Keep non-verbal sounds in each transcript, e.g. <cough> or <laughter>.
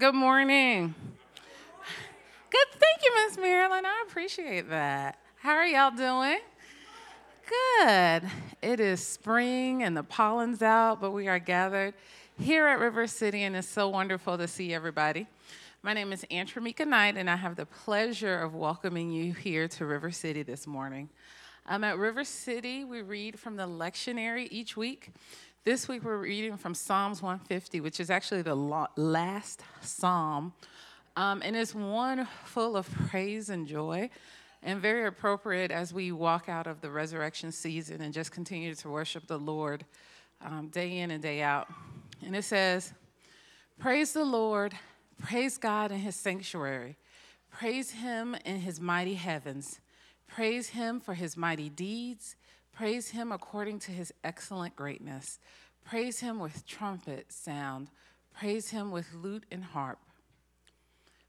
Good morning. Good. Thank you, Miss Marilyn. I appreciate that. How are y'all doing? Good. It is spring and the pollen's out, but we are gathered here at River City, and it's so wonderful to see everybody. My name is Antramika Knight, and I have the pleasure of welcoming you here to River City this morning. Um, at River City, we read from the lectionary each week. This week, we're reading from Psalms 150, which is actually the last psalm. Um, and it's one full of praise and joy, and very appropriate as we walk out of the resurrection season and just continue to worship the Lord um, day in and day out. And it says, Praise the Lord Praise God in his sanctuary. Praise him in his mighty heavens. Praise him for his mighty deeds. Praise him according to his excellent greatness. Praise him with trumpet sound. Praise him with lute and harp.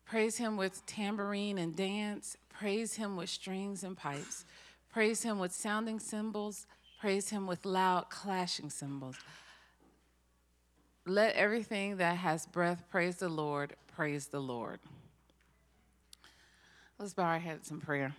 Praise him with tambourine and dance. Praise him with strings and pipes. Praise him with sounding cymbals. Praise him with loud clashing cymbals. Let everything that has breath praise the Lord, praise the Lord. Let's bow our heads in prayer.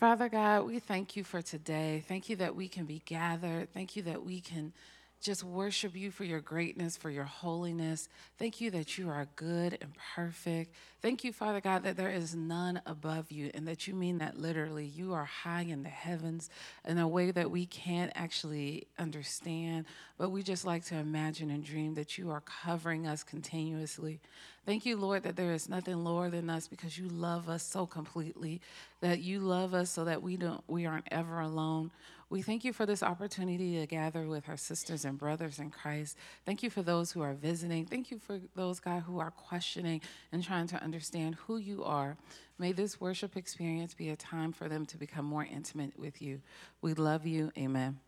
Father God, we thank you for today. Thank you that we can be gathered. Thank you that we can just worship you for your greatness, for your holiness. Thank you that you are good and perfect. Thank you, Father God, that there is none above you and that you mean that literally. You are high in the heavens in a way that we can't actually understand, but we just like to imagine and dream that you are covering us continuously. Thank you, Lord, that there is nothing lower than us because you love us so completely, that you love us so that we don't we aren't ever alone. We thank you for this opportunity to gather with our sisters and brothers in Christ. Thank you for those who are visiting. Thank you for those, God, who are questioning and trying to understand who you are. May this worship experience be a time for them to become more intimate with you. We love you. Amen.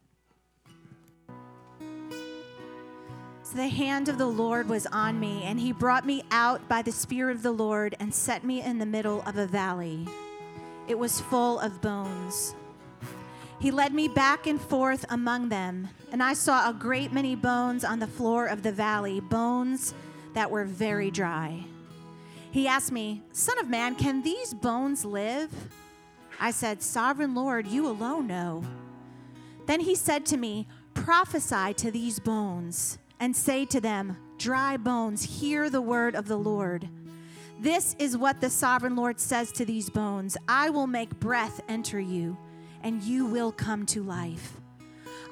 So the hand of the Lord was on me, and he brought me out by the Spirit of the Lord and set me in the middle of a valley. It was full of bones. He led me back and forth among them, and I saw a great many bones on the floor of the valley, bones that were very dry. He asked me, Son of man, can these bones live? I said, Sovereign Lord, you alone know. Then he said to me, Prophesy to these bones and say to them, Dry bones, hear the word of the Lord. This is what the sovereign Lord says to these bones I will make breath enter you and you will come to life.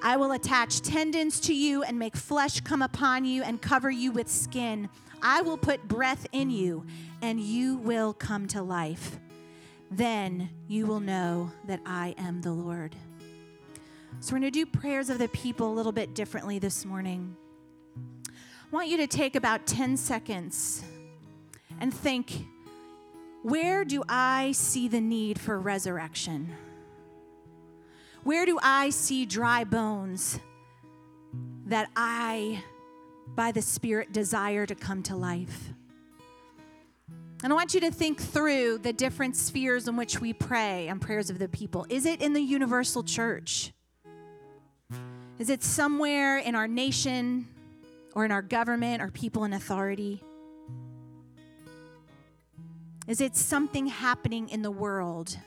I will attach tendons to you and make flesh come upon you and cover you with skin. I will put breath in you, and you will come to life. Then you will know that I am the Lord. So, we're going to do prayers of the people a little bit differently this morning. I want you to take about 10 seconds and think where do I see the need for resurrection? Where do I see dry bones that I, by the Spirit, desire to come to life? And I want you to think through the different spheres in which we pray and prayers of the people. Is it in the universal church? Is it somewhere in our nation or in our government or people in authority? Is it something happening in the world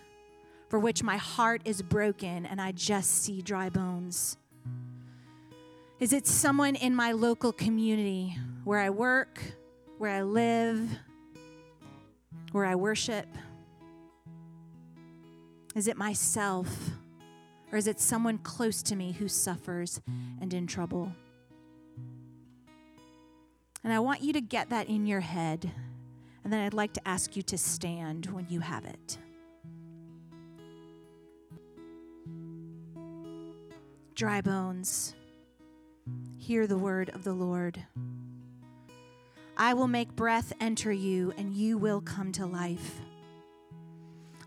for which my heart is broken and I just see dry bones? Is it someone in my local community where I work, where I live, where I worship? Is it myself? Or is it someone close to me who suffers and in trouble? And I want you to get that in your head. And then I'd like to ask you to stand when you have it. Dry bones, hear the word of the Lord. I will make breath enter you, and you will come to life.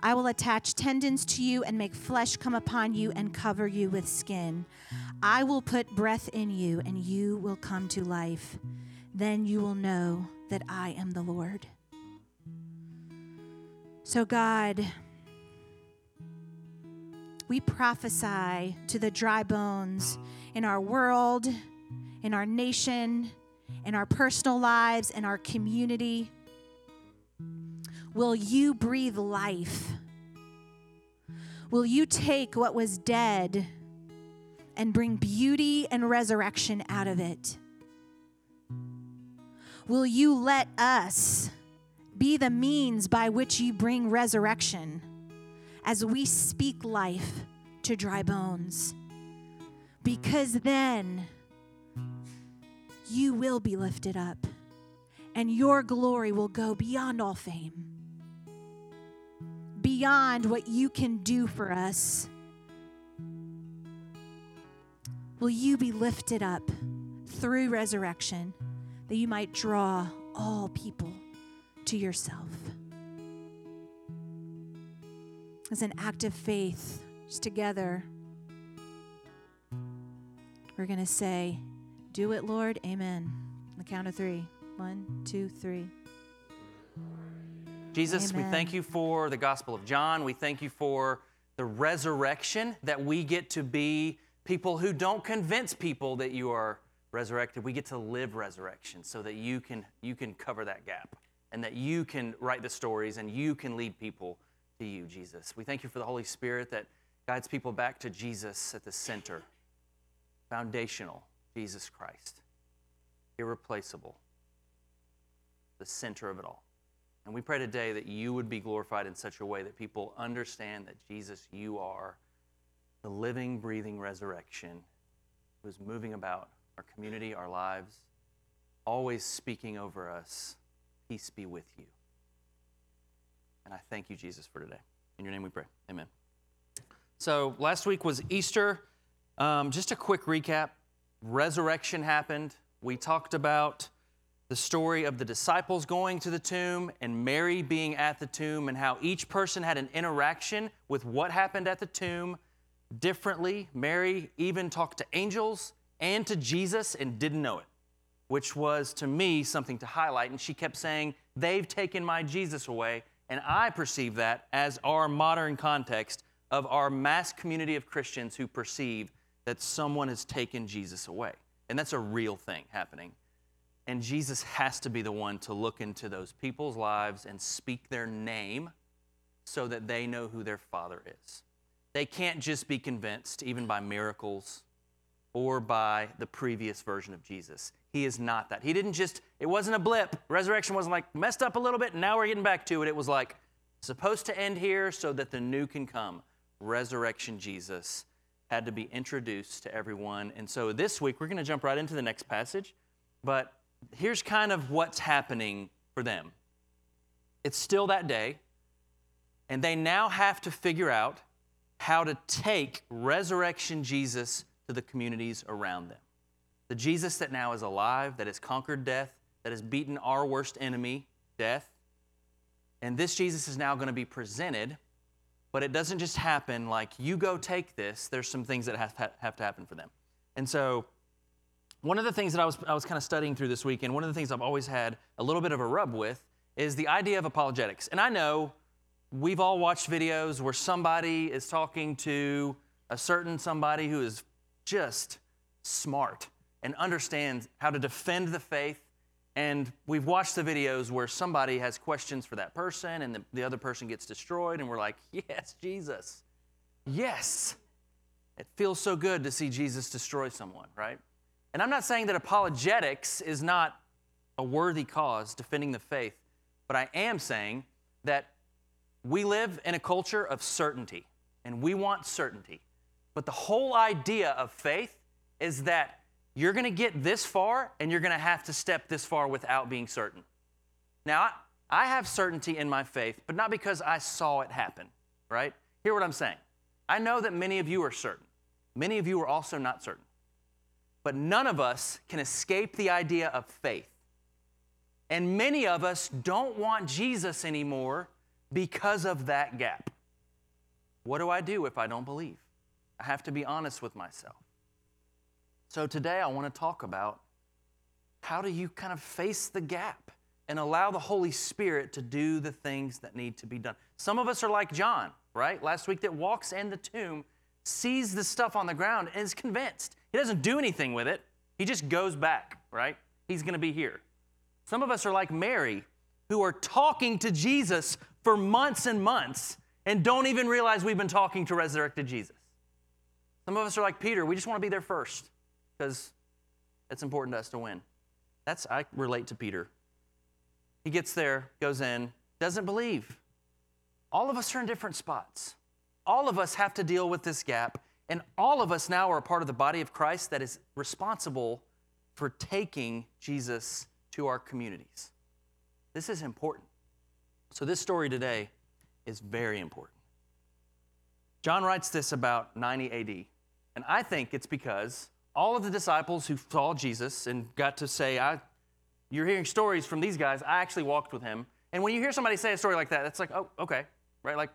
I will attach tendons to you and make flesh come upon you and cover you with skin. I will put breath in you, and you will come to life. Then you will know that I am the Lord. So, God, we prophesy to the dry bones in our world, in our nation, in our personal lives, in our community? Will you breathe life? Will you take what was dead and bring beauty and resurrection out of it? Will you let us be the means by which you bring resurrection as we speak life to dry bones? Because then you will be lifted up and your glory will go beyond all fame beyond what you can do for us. Will you be lifted up through resurrection that you might draw all people to yourself? As an act of faith, just together, we're going to say, Do it, Lord. Amen. On the count of three. One, two, three. Jesus, Amen. we thank you for the Gospel of John. We thank you for the resurrection that we get to be people who don't convince people that you are resurrected. We get to live resurrection so that you can you can cover that gap and that you can write the stories and you can lead people to you, Jesus. We thank you for the Holy Spirit that guides people back to Jesus at the center. Foundational, Jesus Christ. Irreplaceable. The center of it all. And we pray today that you would be glorified in such a way that people understand that Jesus, you are the living, breathing resurrection who is moving about our community, our lives, always speaking over us. Peace be with you. And I thank you, Jesus, for today. In your name we pray. Amen. So last week was Easter. Um, just a quick recap resurrection happened. We talked about the story of the disciples going to the tomb and Mary being at the tomb, and how each person had an interaction with what happened at the tomb differently. Mary even talked to angels and to Jesus and didn't know it, which was to me something to highlight. And she kept saying, They've taken my Jesus away. And I perceive that as our modern context of our mass community of Christians who perceive that someone has taken Jesus away. And that's a real thing happening. And Jesus has to be the one to look into those people's lives and speak their name so that they know who their Father is. They can't just be convinced, even by miracles or by the previous version of Jesus. He is not that. He didn't just, it wasn't a blip. Resurrection wasn't like messed up a little bit and now we're getting back to it. It was like supposed to end here so that the new can come. Resurrection Jesus had to be introduced to everyone. And so this week we're going to jump right into the next passage. But here's kind of what's happening for them it's still that day, and they now have to figure out how to take resurrection Jesus to the communities around them. The Jesus that now is alive, that has conquered death, that has beaten our worst enemy, death. And this Jesus is now going to be presented, but it doesn't just happen like you go take this. There's some things that have, to happen for them. And so one of the things that I was, I was kind of studying through this week, and one of the things I've always had a little bit of a rub with, is the idea of apologetics. And I know we've all watched videos where somebody is talking to a certain somebody who is just smart and understands how to defend the faith. And we've watched the videos where somebody has questions for that person and the, the other person gets destroyed, and we're like, <laughs> yes, Jesus. Yes. It feels so good to see Jesus destroy someone, right? And I'm not saying that apologetics is not a worthy cause, defending the faith, but I am saying that we live in a culture of certainty, and we want certainty. But the whole idea of faith is that you're going to get this far, and you're going to have to step this far without being certain. Now, I have certainty in my faith, but not because I saw it happen, right? Hear what I'm saying. I know that many of you are certain. Many of you are also not certain. But none of us can escape the idea of faith. And many of us don't want Jesus anymore because of that gap. What do I do if I don't believe? I have to be honest with myself. So today I want to talk about how do you kind of face the gap and allow the Holy Spirit to do the things that need to be done. Some of us are like John, right? Last week that walks in the tomb, sees the stuff on the ground and is convinced. He doesn't do anything with it. He just goes back, right? he's going to be here. Some of us are like Mary, who are talking to Jesus for months and months and don't even realize we've been talking to resurrected Jesus. Some of us are like Peter, we just want to be there first because it's important to us to win. That's I relate to Peter. He gets there, goes in, doesn't believe. All of us are in different spots. All of us have to deal with this gap, and all of us now are a part of the body of Christ that is responsible for taking Jesus to our communities. This is important. So, this story today is very important. John writes this about 90 AD, and I think it's because all of the disciples who saw Jesus and got to say, I, You're hearing stories from these guys, I actually walked with him. And when you hear somebody say a story like that, it's like, Oh, okay, right? Like,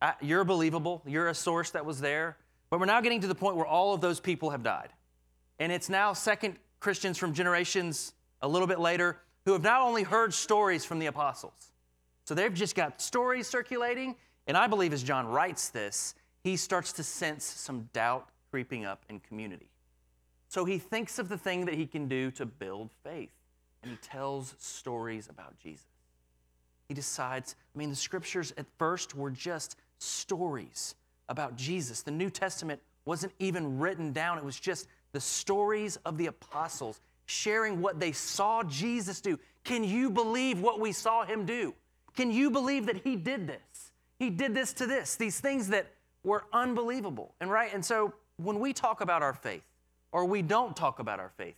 I, you're believable, you're a source that was there. But we're now getting to the point where all of those people have died. And it's now second Christians from generations a little bit later who have not only heard stories from the apostles, so they've just got stories circulating. And I believe as John writes this, he starts to sense some doubt creeping up in community. So he thinks of the thing that he can do to build faith, and he tells stories about Jesus. He decides, I mean, the scriptures at first were just stories about Jesus. The New Testament wasn't even written down, it was just the stories of the apostles sharing what they saw Jesus do. Can you believe what we saw him do? Can you believe that he did this? He did this to this, these things that were unbelievable. And right, and so when we talk about our faith or we don't talk about our faith,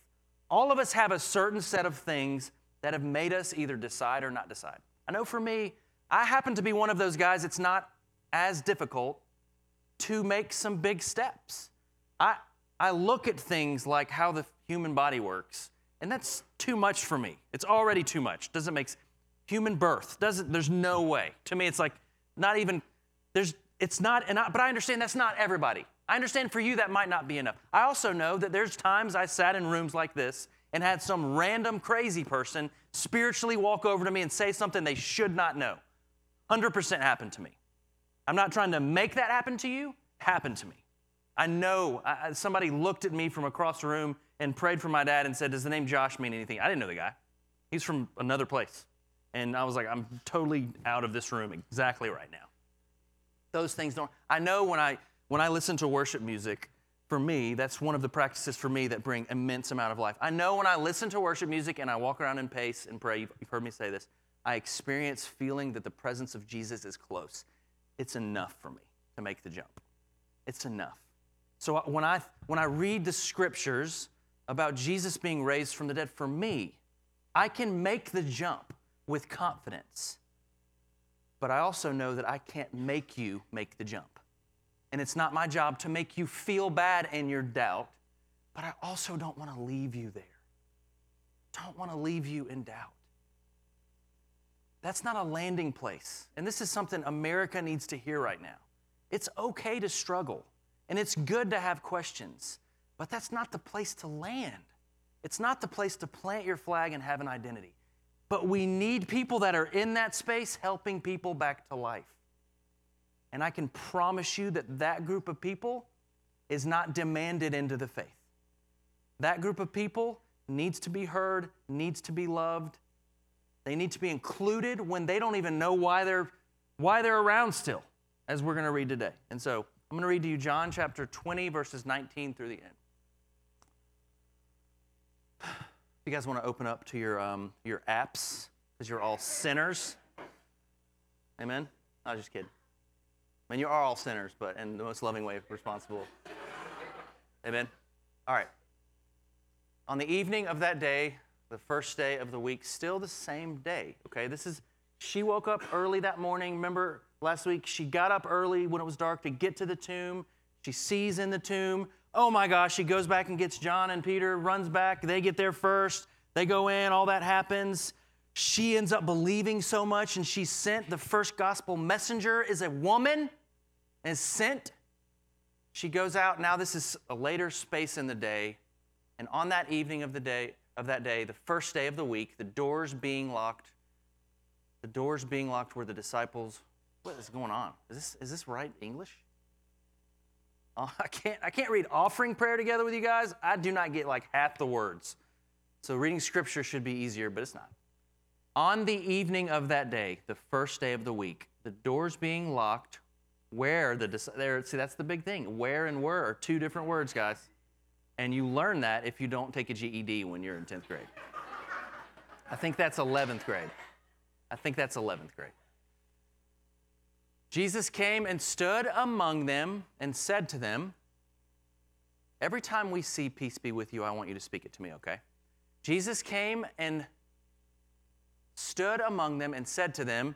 all of us have a certain set of things that have made us either decide or not decide. I know for me, I happen to be one of those guys, it's not as difficult to make some big steps. I, I look at things like how the human body works, and that's too much for me. It's already too much. Doesn't make human birth doesn't. There's no way. To me, it's like not even. There's. It's not. And I, but I understand that's not everybody. I understand for you that might not be enough. I also know that there's times I sat in rooms like this and had some random crazy person spiritually walk over to me and say something they should not know. 100% happened to me. I'm not trying to make that happen to you, happened to me. I know I, somebody looked at me from across the room and prayed for my dad and said, Does the name Josh mean anything? I didn't know the guy. He's from another place. And I was like, I'm totally out of this room exactly right now. Those things don't. I know when I when I listen to worship music, for me, that's one of the practices for me that bring immense amount of life. I know when I listen to worship music and I walk around and pace and pray, you've heard me say this, I experience feeling that the presence of Jesus is close. It's enough for me to make the jump. It's enough. So when I when I read the scriptures about Jesus being raised from the dead, for me, I can make the jump with confidence. But I also know that I can't make you make the jump. And it's not my job to make you feel bad in your doubt, but I also don't want to leave you there. Don't want to leave you in doubt. That's not a landing place. And this is something America needs to hear right now. It's okay to struggle, and it's good to have questions, but that's not the place to land. It's not the place to plant your flag and have an identity. But we need people that are in that space helping people back to life. And I can promise you that that group of people is not demanded into the faith. That group of people needs to be heard, needs to be loved. They need to be included when they don't even know why they're why they're around still, as we're going to read today. And so I'm going to read to you John chapter 20, verses 19 through the end. You guys want to open up to your, um, your apps, because you're all sinners. Amen? I was just kidding. Mean, you are all sinners, but in the most loving way responsible. Amen? All right. On the evening of that day, the first day of the week, still the same day, okay? This is, she woke up early that morning. Remember last week, she got up early when it was dark to get to the tomb. She sees in the tomb. Oh my gosh, she goes back and gets John and Peter, runs back. They get there first. They go in, all that happens. She ends up believing so much, and she's sent. The first gospel messenger is a woman and sent. She goes out. Now, this is a later space in the day. And on that evening of the day, of that day, the first day of the week, the doors being locked, the doors being locked where the disciples, what is going on? Is this, is this right English? Oh, <laughs> I, can't, I can't read offering prayer together with you guys. I do not get like half the words. So reading scripture should be easier, but it's not. On the evening of that day, the first day of the week, the doors being locked, where the there see that's the big thing. Where and were are two different words, guys. And you learn that if you don't take a GED when you're in 10th grade. I think that's 11th grade. I think that's 11th grade. Jesus came and stood among them and said to them, Every time we see peace be with you, I want you to speak it to me, okay? Jesus came and stood among them and said to them,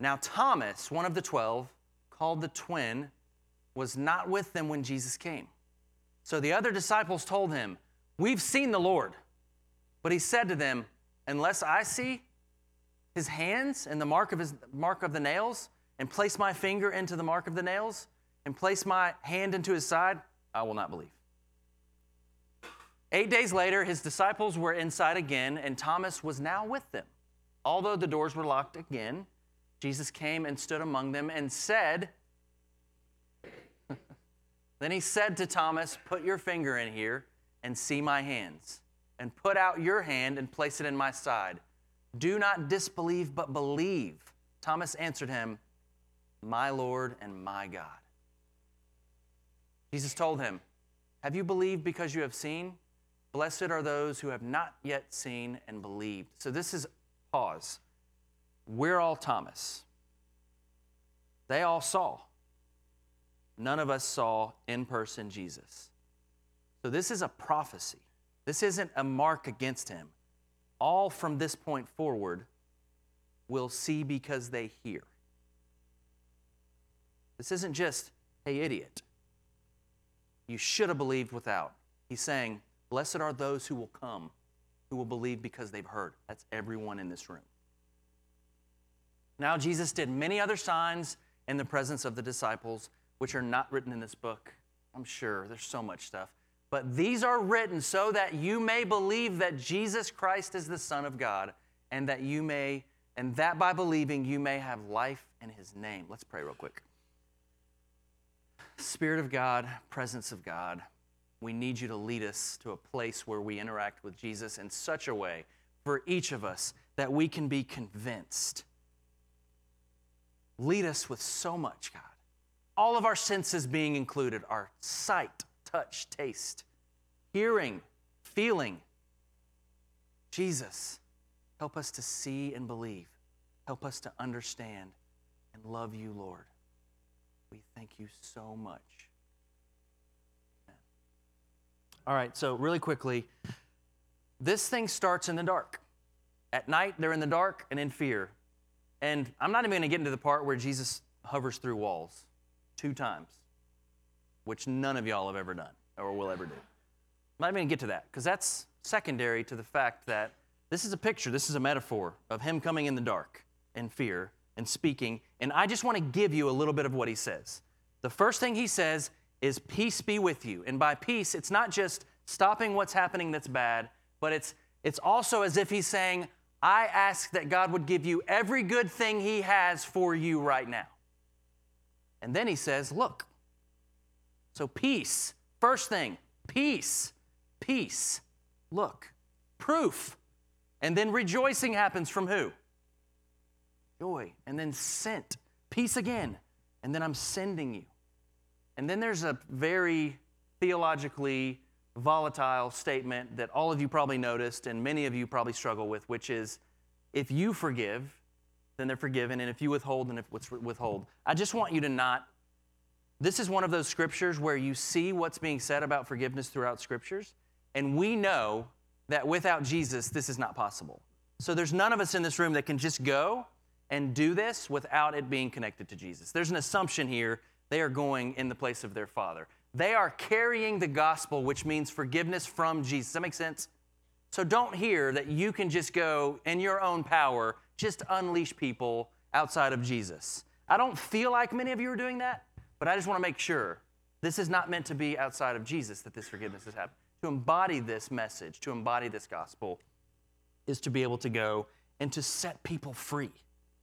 Now, Thomas, one of the twelve, called the twin, was not with them when Jesus came. So the other disciples told him, We've seen the Lord. But he said to them, Unless I see his hands and the mark of his mark of the nails, and place my finger into the mark of the nails, and place my hand into his side, I will not believe. Eight days later, his disciples were inside again, and Thomas was now with them. Although the doors were locked again, Jesus came and stood among them and said, <laughs> Then he said to Thomas, Put your finger in here and see my hands, and put out your hand and place it in my side. Do not disbelieve, but believe. Thomas answered him, My Lord and my God. Jesus told him, Have you believed because you have seen? Blessed are those who have not yet seen and believed. So this is pause. We're all Thomas. They all saw. None of us saw in person Jesus. So this is a prophecy. This isn't a mark against him. All from this point forward will see because they hear. This isn't just, hey, idiot. You should have believed without. He's saying, Blessed are those who will come, who will believe because they've heard. That's everyone in this room. Now, Jesus did many other signs in the presence of the disciples, which are not written in this book. I'm sure there's so much stuff. But these are written so that you may believe that Jesus Christ is the Son of God, and that you may, and that by believing you may have life in his name. Let's pray real quick. Spirit of God, presence of God, we need you to lead us to a place where we interact with Jesus in such a way for each of us that we can be convinced. Lead us with so much, God. All of our senses being included our sight, touch, taste, hearing, feeling. Jesus, help us to see and believe. Help us to understand and love you, Lord. We thank you so much. Amen. All right, so really quickly, this thing starts in the dark. At night, they're in the dark and in fear. And I'm not even going to get into the part where Jesus hovers through walls two times, which none of y'all have ever done or will ever do. I'm not even going to get to that because that's secondary to the fact that this is a picture, this is a metaphor of him coming in the dark and fear and speaking. And I just want to give you a little bit of what he says. The first thing he says is, Peace be with you. And by peace, it's not just stopping what's happening that's bad, but it's, it's also as if he's saying, I ask that God would give you every good thing he has for you right now. And then he says, Look. So, peace. First thing, peace. Peace. Look. Proof. And then rejoicing happens from who? Joy. And then sent. Peace again. And then I'm sending you. And then there's a very theologically volatile statement that all of you probably noticed and many of you probably struggle with, which is if you forgive, then they're forgiven, and if you withhold, then if withhold. I just want you to not. This is one of those scriptures where you see what's being said about forgiveness throughout scriptures, and we know that without Jesus, this is not possible. So there's none of us in this room that can just go and do this without it being connected to Jesus. There's an assumption here they are going in the place of their Father. They are carrying the gospel, which means forgiveness from Jesus. Does that make sense? So don't hear that you can just go in your own power, just unleash people outside of Jesus. I don't feel like many of you are doing that, but I just want to make sure this is not meant to be outside of Jesus that this forgiveness has happened. To embody this message, to embody this gospel, is to be able to go and to set people free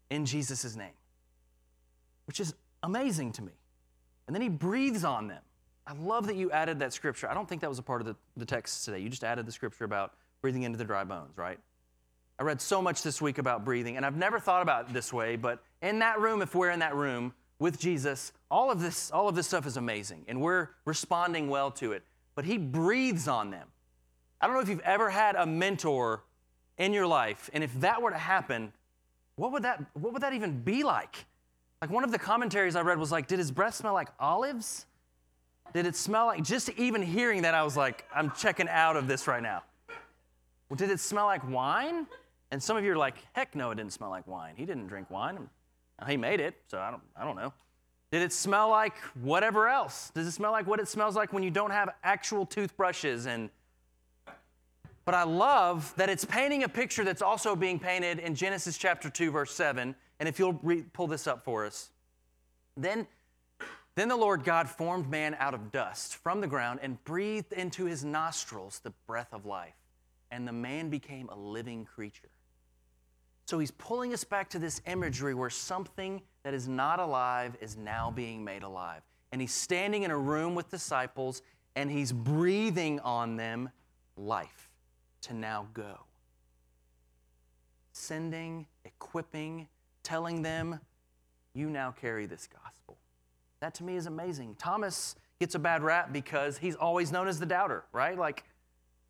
in Jesus' name, which is amazing to me. And then he breathes on them. I love that you added that scripture. I don't think that was a part of the, the text today. You just added the scripture about breathing into the dry bones, right? I read so much this week about breathing, and I've never thought about it this way, but in that room, if we're in that room with Jesus, all of this, all of this stuff is amazing, and we're responding well to it. But he breathes on them. I don't know if you've ever had a mentor in your life, and if that were to happen, what would that, what would that even be like? Like one of the commentaries I read was like, did his breath smell like olives? Did it smell like, just even hearing that, I was like, I'm checking out of this right now. Well, did it smell like wine? And some of you are like, heck no, it didn't smell like wine. He didn't drink wine. He made it, so I don't, I don't know. Did it smell like whatever else? Does it smell like what it smells like when you don't have actual toothbrushes and but I love that it's painting a picture that's also being painted in Genesis chapter 2 verse 7 and if you'll re- pull this up for us. Then then the Lord God formed man out of dust from the ground and breathed into his nostrils the breath of life and the man became a living creature. So he's pulling us back to this imagery where something that is not alive is now being made alive. And he's standing in a room with disciples and he's breathing on them life to now go. Sending, equipping, telling them, you now carry this gospel. That to me is amazing. Thomas gets a bad rap because he's always known as the doubter, right? Like,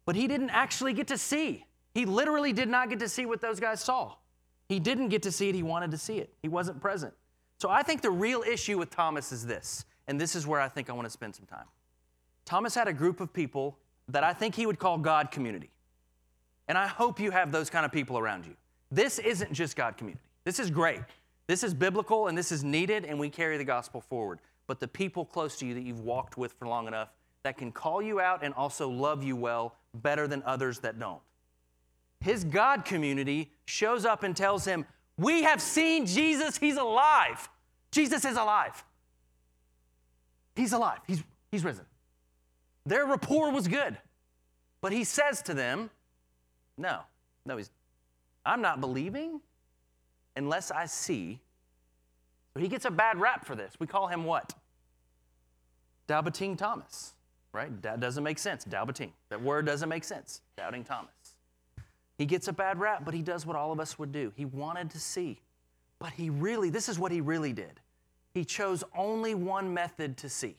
but he didn't actually get to see. He literally did not get to see what those guys saw. He didn't get to see it, he wanted to see it. He wasn't present. So I think the real issue with Thomas is this, and this is where I think I want to spend some time. Thomas had a group of people that I think he would call God community. And I hope you have those kind of people around you. This isn't just God community. This is great. This is biblical and this is needed, and we carry the gospel forward. But the people close to you that you've walked with for long enough that can call you out and also love you well better than others that don't. His God community shows up and tells him, We have seen Jesus, he's alive. Jesus is alive. He's alive, he's, he's risen. Their rapport was good. But he says to them, No, no, he's, I'm not believing unless I see. So he gets a bad rap for this. We call him what? Doubting Thomas right? That doesn't make sense. Doubting. That word doesn't make sense. Doubting Thomas. He gets a bad rap, but he does what all of us would do. He wanted to see. But he really, this is what he really did. He chose only one method to see.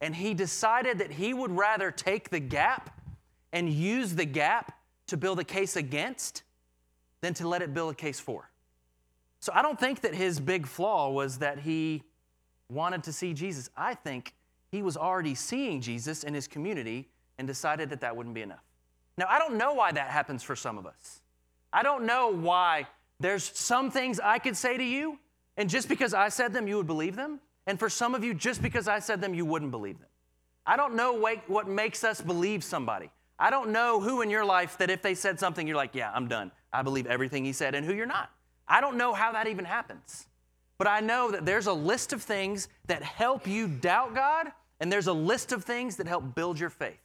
And he decided that he would rather take the gap and use the gap to build a case against than to let it build a case for. So I don't think that his big flaw was that he wanted to see Jesus. I think he was already seeing Jesus in his community and decided that that wouldn't be enough. Now, I don't know why that happens for some of us. I don't know why there's some things I could say to you, and just because I said them, you would believe them. And for some of you, just because I said them, you wouldn't believe them. I don't know what makes us believe somebody. I don't know who in your life that if they said something, you're like, yeah, I'm done. I believe everything he said, and who you're not. I don't know how that even happens. But I know that there's a list of things that help you doubt God and there's a list of things that help build your faith.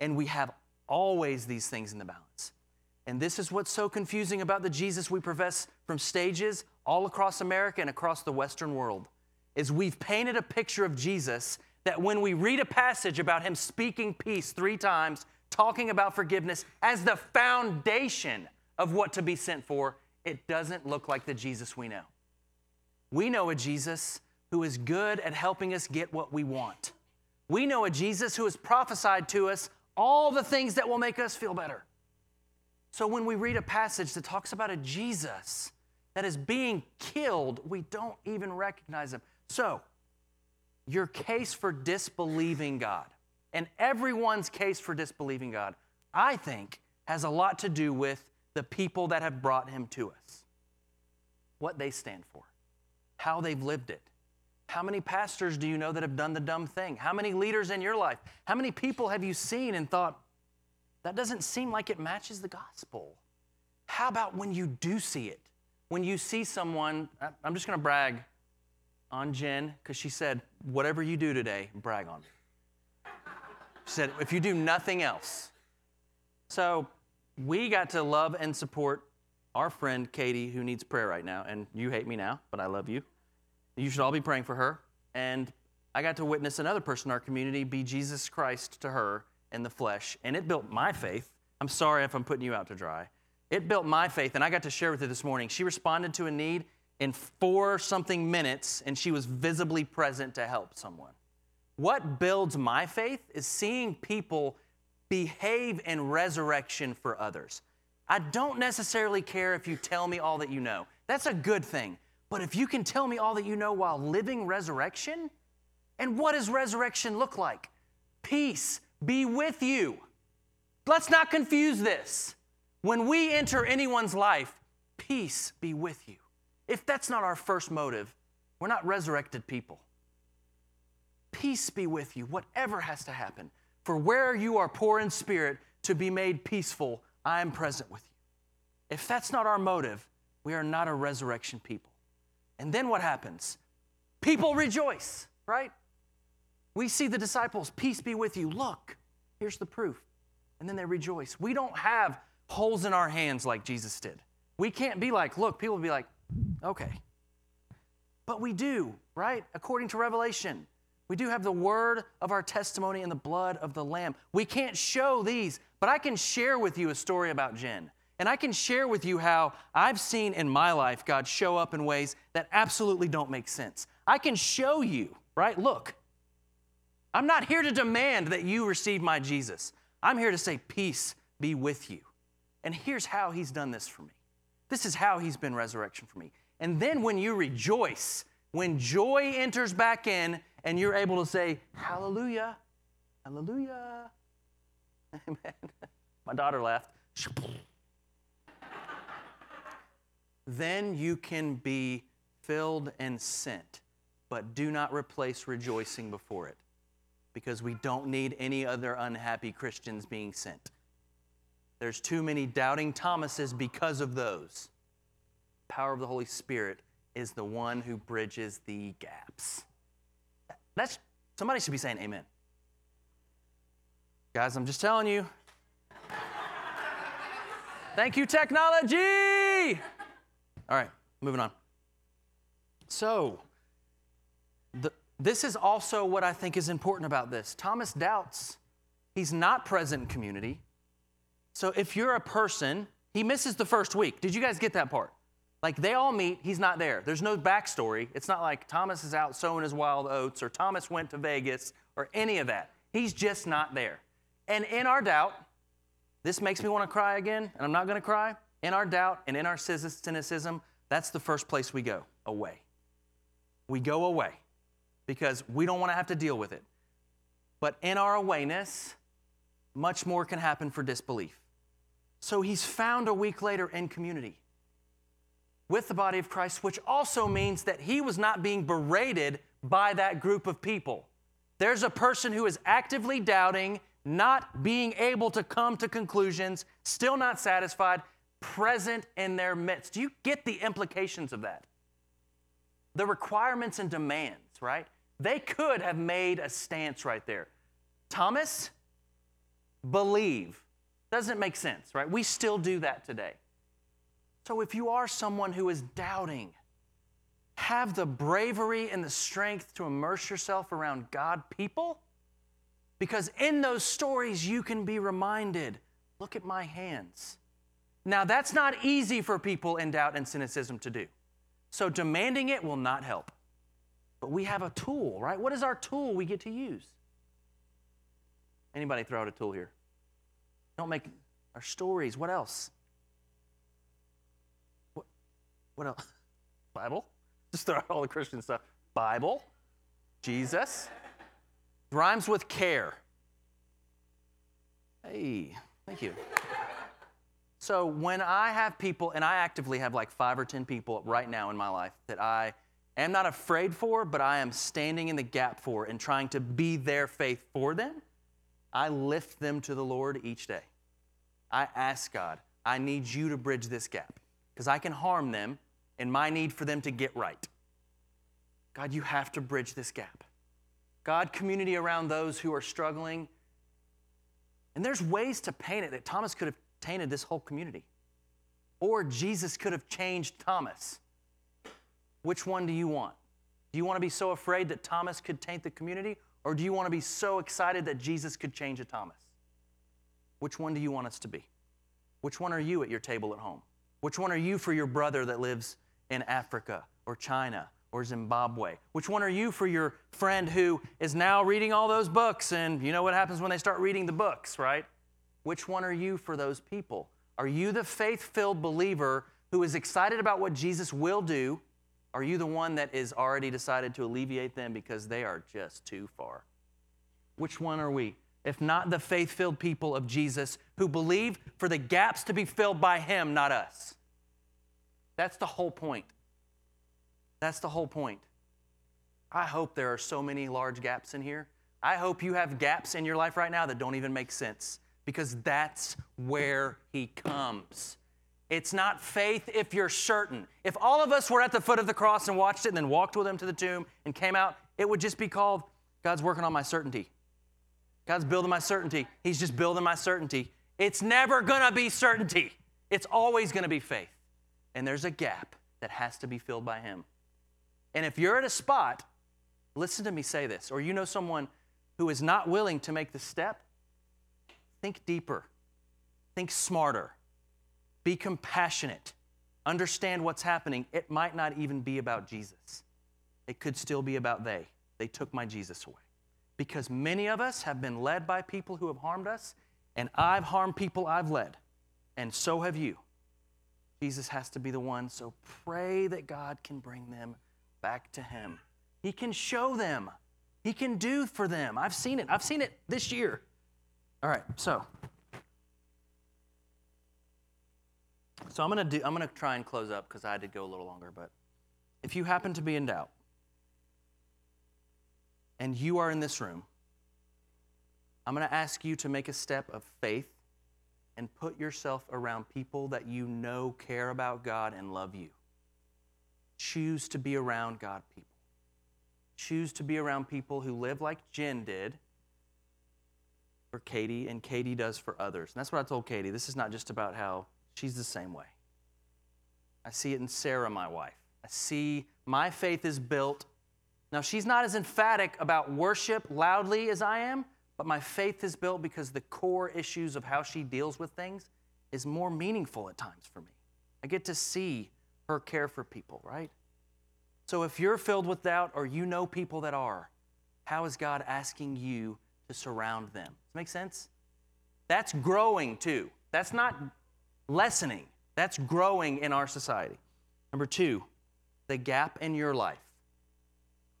And we have always these things in the balance. And this is what's so confusing about the Jesus we profess from stages all across America and across the Western world is we've painted a picture of Jesus that when we read a passage about him speaking peace three times, talking about forgiveness as the foundation of what to be sent for, it doesn't look like the Jesus we know. We know a Jesus who is good at helping us get what we want. We know a Jesus who has prophesied to us all the things that will make us feel better. So when we read a passage that talks about a Jesus that is being killed, we don't even recognize him. So, your case for disbelieving God, and everyone's case for disbelieving God, I think, has a lot to do with the people that have brought him to us, what they stand for, how they've lived it, how many pastors do you know that have done the dumb thing? How many leaders in your life? How many people have you seen and thought, That doesn't seem like it matches the gospel. How about when you do see it? When you see someone, I'm just going to brag on Jen because she said, Whatever you do today, brag on me. She said, If you do nothing else. So we got to love and support our friend Katie, who needs prayer right now. And you hate me now, but I love you. You should all be praying for her. And I got to witness another person in our community be Jesus Christ to her in the flesh. And it built my faith. I'm sorry if I'm putting you out to dry. It built my faith, and I got to share with you this morning. She responded to a need in four something minutes, and she was visibly present to help someone. What builds my faith is seeing people behave in resurrection for others. I don't necessarily care if you tell me all that you know. That's a good thing. But if you can tell me all that you know while living resurrection, and what does resurrection look like? Peace be with you. Let's not confuse this. When we enter anyone's life, peace be with you. If that's not our first motive, we're not resurrected people. Peace be with you, whatever has to happen. For where you are poor in spirit to be made peaceful, I am present with you. If that's not our motive, we are not a resurrection people. And then what happens? People rejoice, right? We see the disciples, peace be with you. Look, here's the proof. And then they rejoice. We don't have holes in our hands like Jesus did. We can't be like, look, people will be like, okay. But we do, right? According to Revelation, we do have the word of our testimony and the blood of the Lamb. We can't show these, but I can share with you a story about Jen. And I can share with you how I've seen in my life God show up in ways that absolutely don't make sense. I can show you, right? Look, I'm not here to demand that you receive my Jesus. I'm here to say, Peace be with you. And here's how he's done this for me. This is how he's been resurrection for me. And then when you rejoice, when joy enters back in, and you're able to say, Hallelujah, Hallelujah. <laughs> Amen. My daughter laughed. <laughs> then you can be filled and sent, but do not replace rejoicing before it because we don't need any other unhappy Christians being sent. There's too many doubting Thomases because of those. Power of the Holy Spirit is the one who bridges the gaps. That's somebody should be saying amen. Guys, I'm just telling you. Thank you, technology. All right, moving on. So, the, this is also what I think is important about this. Thomas doubts. He's not present in community. So if you're a person, he misses the first week. Did you guys get that part? Like they all meet, he's not there. There's no backstory. It's not like Thomas is out sowing his wild oats or Thomas went to Vegas or any of that. He's just not there. And in our doubt, this makes me want to cry again, and I'm not going to cry. In our doubt and in our cynicism, that's the first place we go away. We go away because we don't want to have to deal with it. But in our awayness, much more can happen for disbelief. So he's found a week later in community with the body of Christ, which also means that he was not being berated by that group of people. There's a person who is actively doubting, not being able to come to conclusions, still not satisfied, present in their midst. Do you get the implications of that? The requirements and demands, right? They could have made a stance right there. Thomas, believe. Doesn't make sense, right? We still do that today. So if you are someone who is doubting, have the bravery and the strength to immerse yourself around God people. Because in those stories, you can be reminded look at my hands. Now, that's not easy for people in doubt and cynicism to do. So, demanding it will not help. But we have a tool, right? What is our tool we get to use? Anybody throw out a tool here? Don't make our stories. What else? What, else? <laughs> Bible? Just throw out all the Christian stuff. Bible, Jesus, rhymes with care. Hey, thank you. So when I have people, and I actively have like five or 10 people right now in my life that I am not afraid for, but I am standing in the gap for and trying to be their faith for them, I lift them to the Lord each day. I ask God, I need you to bridge this gap because I can harm them in my need for them to get right. God, you have to bridge this gap. God, community around those who are struggling. And there's ways to paint it that Thomas could have tainted this whole community, or Jesus could have changed Thomas. Which one do you want? Do you want to be so afraid that Thomas could taint the community, or do you want to be so excited that Jesus could change a Thomas? Which one do you want us to be? Which one are you at your table at home? Which one are you for your brother that lives in Africa or China or Zimbabwe? Which one are you for your friend who is now reading all those books and you know what happens when they start reading the books, right? Which one are you for those people? Are you the faith filled believer who is excited about what Jesus will do? Are you the one that is already decided to alleviate them because they are just too far? Which one are we? If not the faith filled people of Jesus who believe for the gaps to be filled by Him, not us. That's the whole point. That's the whole point. I hope there are so many large gaps in here. I hope you have gaps in your life right now that don't even make sense because that's where He comes. It's not faith if you're certain. If all of us were at the foot of the cross and watched it and then walked with Him to the tomb and came out, it would just be called God's working on my certainty. God's building my certainty. He's just building my certainty. It's never gonna be certainty, it's always gonna be faith. And there's a gap that has to be filled by Him. And if you're at a spot, listen to me say this, or you know someone who is not willing to make the step, think deeper, think smarter, be compassionate, understand what's happening. It might not even be about Jesus, it could still be about they. They took my Jesus away. Because many of us have been led by people who have harmed us, and I've harmed people I've led, and so have you. Jesus has to be the one, so pray that God can bring them back to Him. He can show them, He can do for them. I've seen it. I've seen it this year. All right, so. So I'm gonna do. I'm gonna try and close up because I had to go a little longer. But if you happen to be in doubt, and you are in this room, I'm gonna ask you to make a step of faith and put yourself around people that you know care about God and love you. Choose to be around God people. Choose to be around people who live like Jen did for Katie and Katie does for others. And that's what I told Katie. This is not just about how she's the same way. I see it in Sarah, my wife. I see my faith is built. Now, she's not as emphatic about worship loudly as I am, but my faith is built because the core issues of how she deals with things is more meaningful at times for me. I get to see her care for people, right? So if you're filled with doubt or you know people that are, how is God asking you to surround them? Does that make sense? That's growing too. That's not lessening, that's growing in our society. Number two, the gap in your life.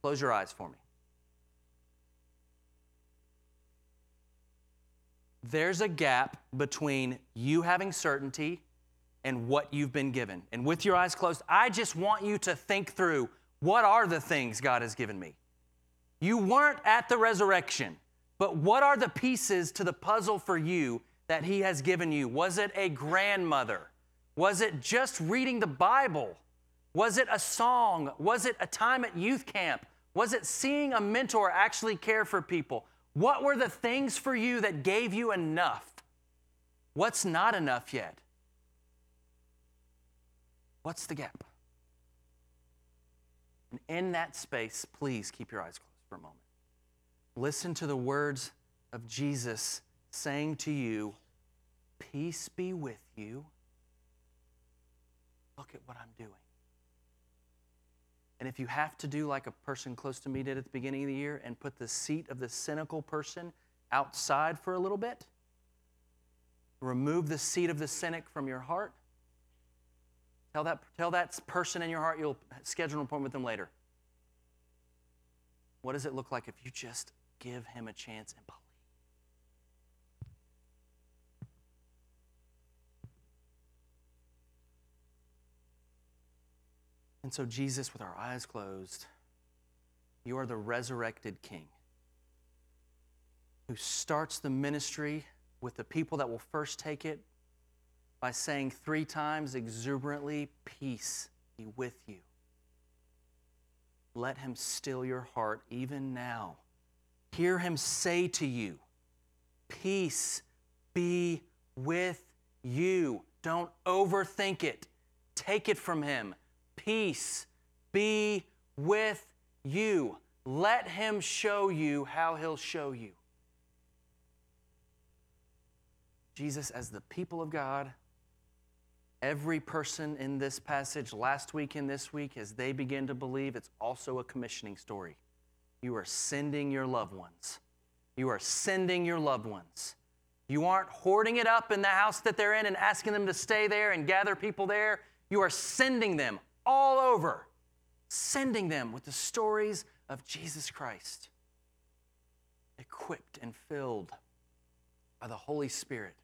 Close your eyes for me. There's a gap between you having certainty and what you've been given. And with your eyes closed, I just want you to think through what are the things God has given me? You weren't at the resurrection, but what are the pieces to the puzzle for you that He has given you? Was it a grandmother? Was it just reading the Bible? Was it a song? Was it a time at youth camp? Was it seeing a mentor actually care for people? What were the things for you that gave you enough? What's not enough yet? What's the gap? And in that space, please keep your eyes closed for a moment. Listen to the words of Jesus saying to you, Peace be with you. Look at what I'm doing. And if you have to do like a person close to me did at the beginning of the year and put the seat of the cynical person outside for a little bit, remove the seat of the cynic from your heart. Tell that, tell that person in your heart you'll schedule an appointment with them later. What does it look like if you just give him a chance and believe? And so, Jesus, with our eyes closed, you are the resurrected King who starts the ministry with the people that will first take it by saying three times exuberantly, Peace be with you. Let him still your heart even now. Hear him say to you, Peace be with you. Don't overthink it. Take it from him. Peace be with you. Let him show you how he'll show you. Jesus, as the people of God, every person in this passage last week and this week, as they begin to believe, it's also a commissioning story. You are sending your loved ones. You are sending your loved ones. You aren't hoarding it up in the house that they're in and asking them to stay there and gather people there. You are sending them all over, sending them with the stories of Jesus Christ, equipped and filled by the Holy Spirit.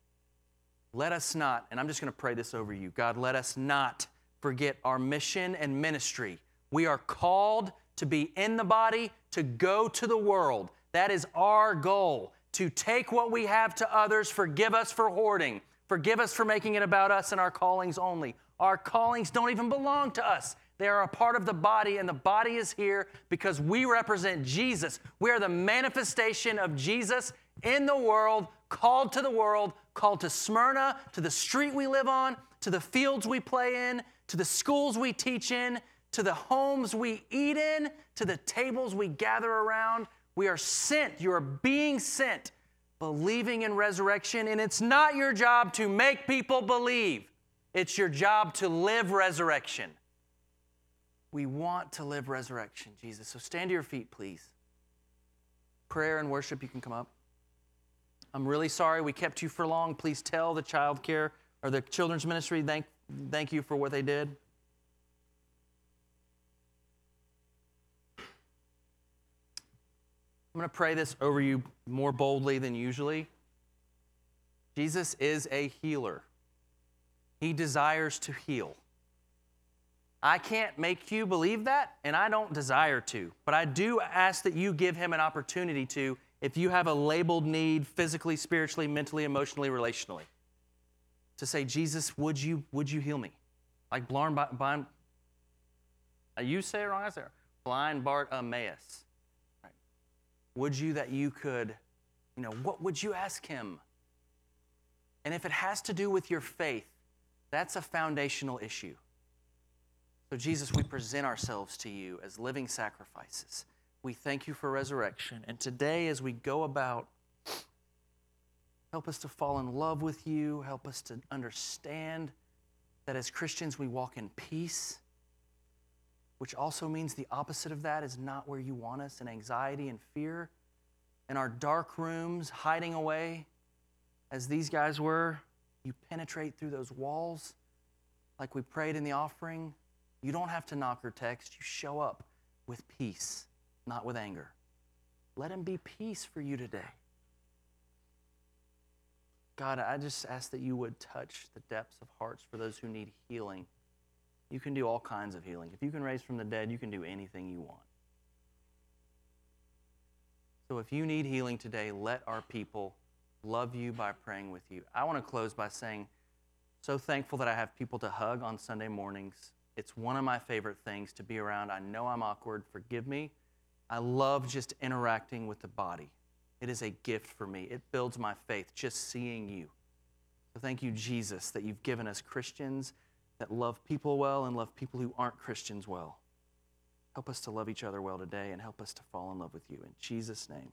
Let us not, and I'm just going to pray this over you God, let us not forget our mission and ministry. We are called to be in the body, to go to the world. That is our goal to take what we have to others, forgive us for hoarding, forgive us for making it about us and our callings only. Our callings don't even belong to us. They are a part of the body, and the body is here because we represent Jesus. We are the manifestation of Jesus in the world, called to the world, called to Smyrna, to the street we live on, to the fields we play in, to the schools we teach in, to the homes we eat in, to the tables we gather around. We are sent. You are being sent, believing in resurrection. And it's not your job to make people believe, it's your job to live resurrection. We want to live resurrection, Jesus. So stand to your feet, please. Prayer and worship, you can come up. I'm really sorry we kept you for long. Please tell the child care or the children's ministry thank, thank you for what they did. I'm going to pray this over you more boldly than usually. Jesus is a healer, He desires to heal. I can't make you believe that, and I don't desire to, but I do ask that you give Him an opportunity to if you have a labeled need physically, spiritually, mentally, emotionally, relationally. To say, Jesus, would you, would you heal me? Like blind, blind you say it wrong, I say it wrong. Blind Bartimaeus. Right. Would you that you could, you know, what would you ask him? And if it has to do with your faith, that's a foundational issue. So, Jesus, we present ourselves to you as living sacrifices. We thank you for resurrection. And today, as we go about, help us to fall in love with you. Help us to understand that as Christians, we walk in peace, which also means the opposite of that is not where you want us in anxiety and fear. In our dark rooms, hiding away, as these guys were, you penetrate through those walls like we prayed in the offering. You don't have to knock or text, you show up with peace not with anger. Let him be peace for you today. God, I just ask that you would touch the depths of hearts for those who need healing. You can do all kinds of healing. If you can raise from the dead, you can do anything you want. So if you need healing today, let our people love you by praying with you. I want to close by saying, so thankful that I have people to hug on Sunday mornings. It's one of my favorite things to be around. I know I'm awkward. Forgive me. I love just interacting with the body. It is a gift for me. It builds my faith just seeing you. So thank you, Jesus, that you've given us Christians that love people well and love people who aren't Christians well. Help us to love each other well today and help us to fall in love with you. In Jesus' name,